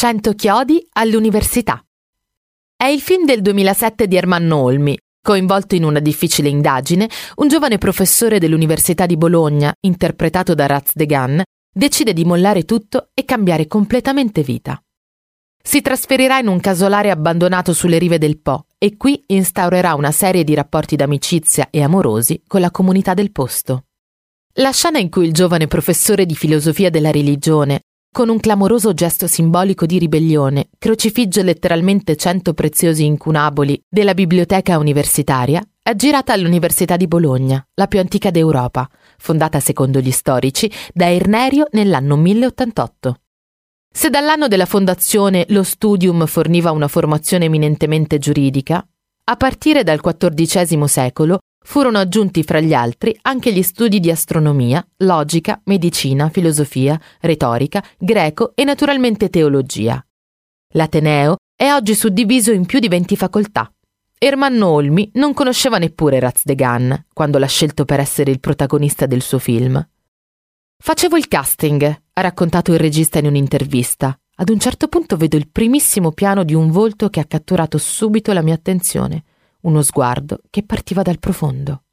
100 chiodi all'università. È il film del 2007 di Ermanno Olmi, Coinvolto in una difficile indagine, un giovane professore dell'Università di Bologna, interpretato da Raz de Gann, decide di mollare tutto e cambiare completamente vita. Si trasferirà in un casolare abbandonato sulle rive del Po e qui instaurerà una serie di rapporti d'amicizia e amorosi con la comunità del posto. La scena in cui il giovane professore di filosofia della religione, con un clamoroso gesto simbolico di ribellione, crocifigge letteralmente cento preziosi incunaboli della biblioteca universitaria, è girata all'Università di Bologna, la più antica d'Europa, fondata secondo gli storici da Irnerio nell'anno 1088. Se dall'anno della fondazione lo studium forniva una formazione eminentemente giuridica, a partire dal XIV secolo furono aggiunti fra gli altri anche gli studi di astronomia, logica, medicina, filosofia, retorica, greco e naturalmente teologia. L'Ateneo è oggi suddiviso in più di 20 facoltà. Ermanno Olmi non conosceva neppure Raz de Gann quando l'ha scelto per essere il protagonista del suo film. Facevo il casting, ha raccontato il regista in un'intervista. Ad un certo punto vedo il primissimo piano di un volto che ha catturato subito la mia attenzione uno sguardo che partiva dal profondo.